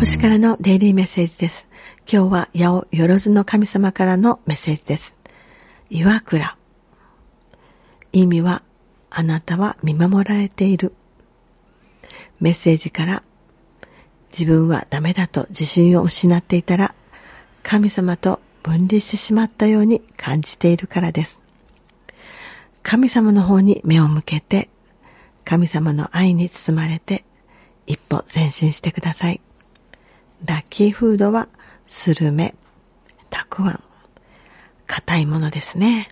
星からのデイリーメッセージです。今日は八百万の神様からのメッセージです。岩倉。意味は、あなたは見守られている。メッセージから、自分はダメだと自信を失っていたら、神様と分離してしまったように感じているからです。神様の方に目を向けて、神様の愛に包まれて、一歩前進してください。ラッキーフードは、スルメ、たくあん。硬いものですね。